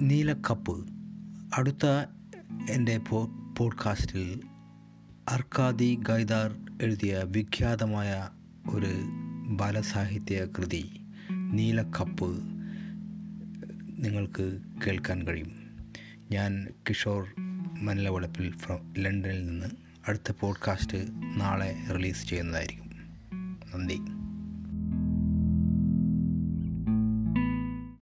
നീലക്കപ്പ് അടുത്ത എന്റെ പോ പോഡ്കാസ്റ്റിൽ അർക്കാദി ഗൈദാർ എഴുതിയ വിഖ്യാതമായ ഒരു ബാലസാഹിത്യ കൃതി നീലക്കപ്പ് നിങ്ങൾക്ക് കേൾക്കാൻ കഴിയും. ഞാൻ കിഷോർ മല്ലവളപ്പിൽ ഫ്രം ലണ്ടനിൽ നിന്ന് അടുത്ത പോഡ്കാസ്റ്റ് നാളെ റിലീസ് ചെയ്യുന്നതായിരിക്കും. നന്ദി.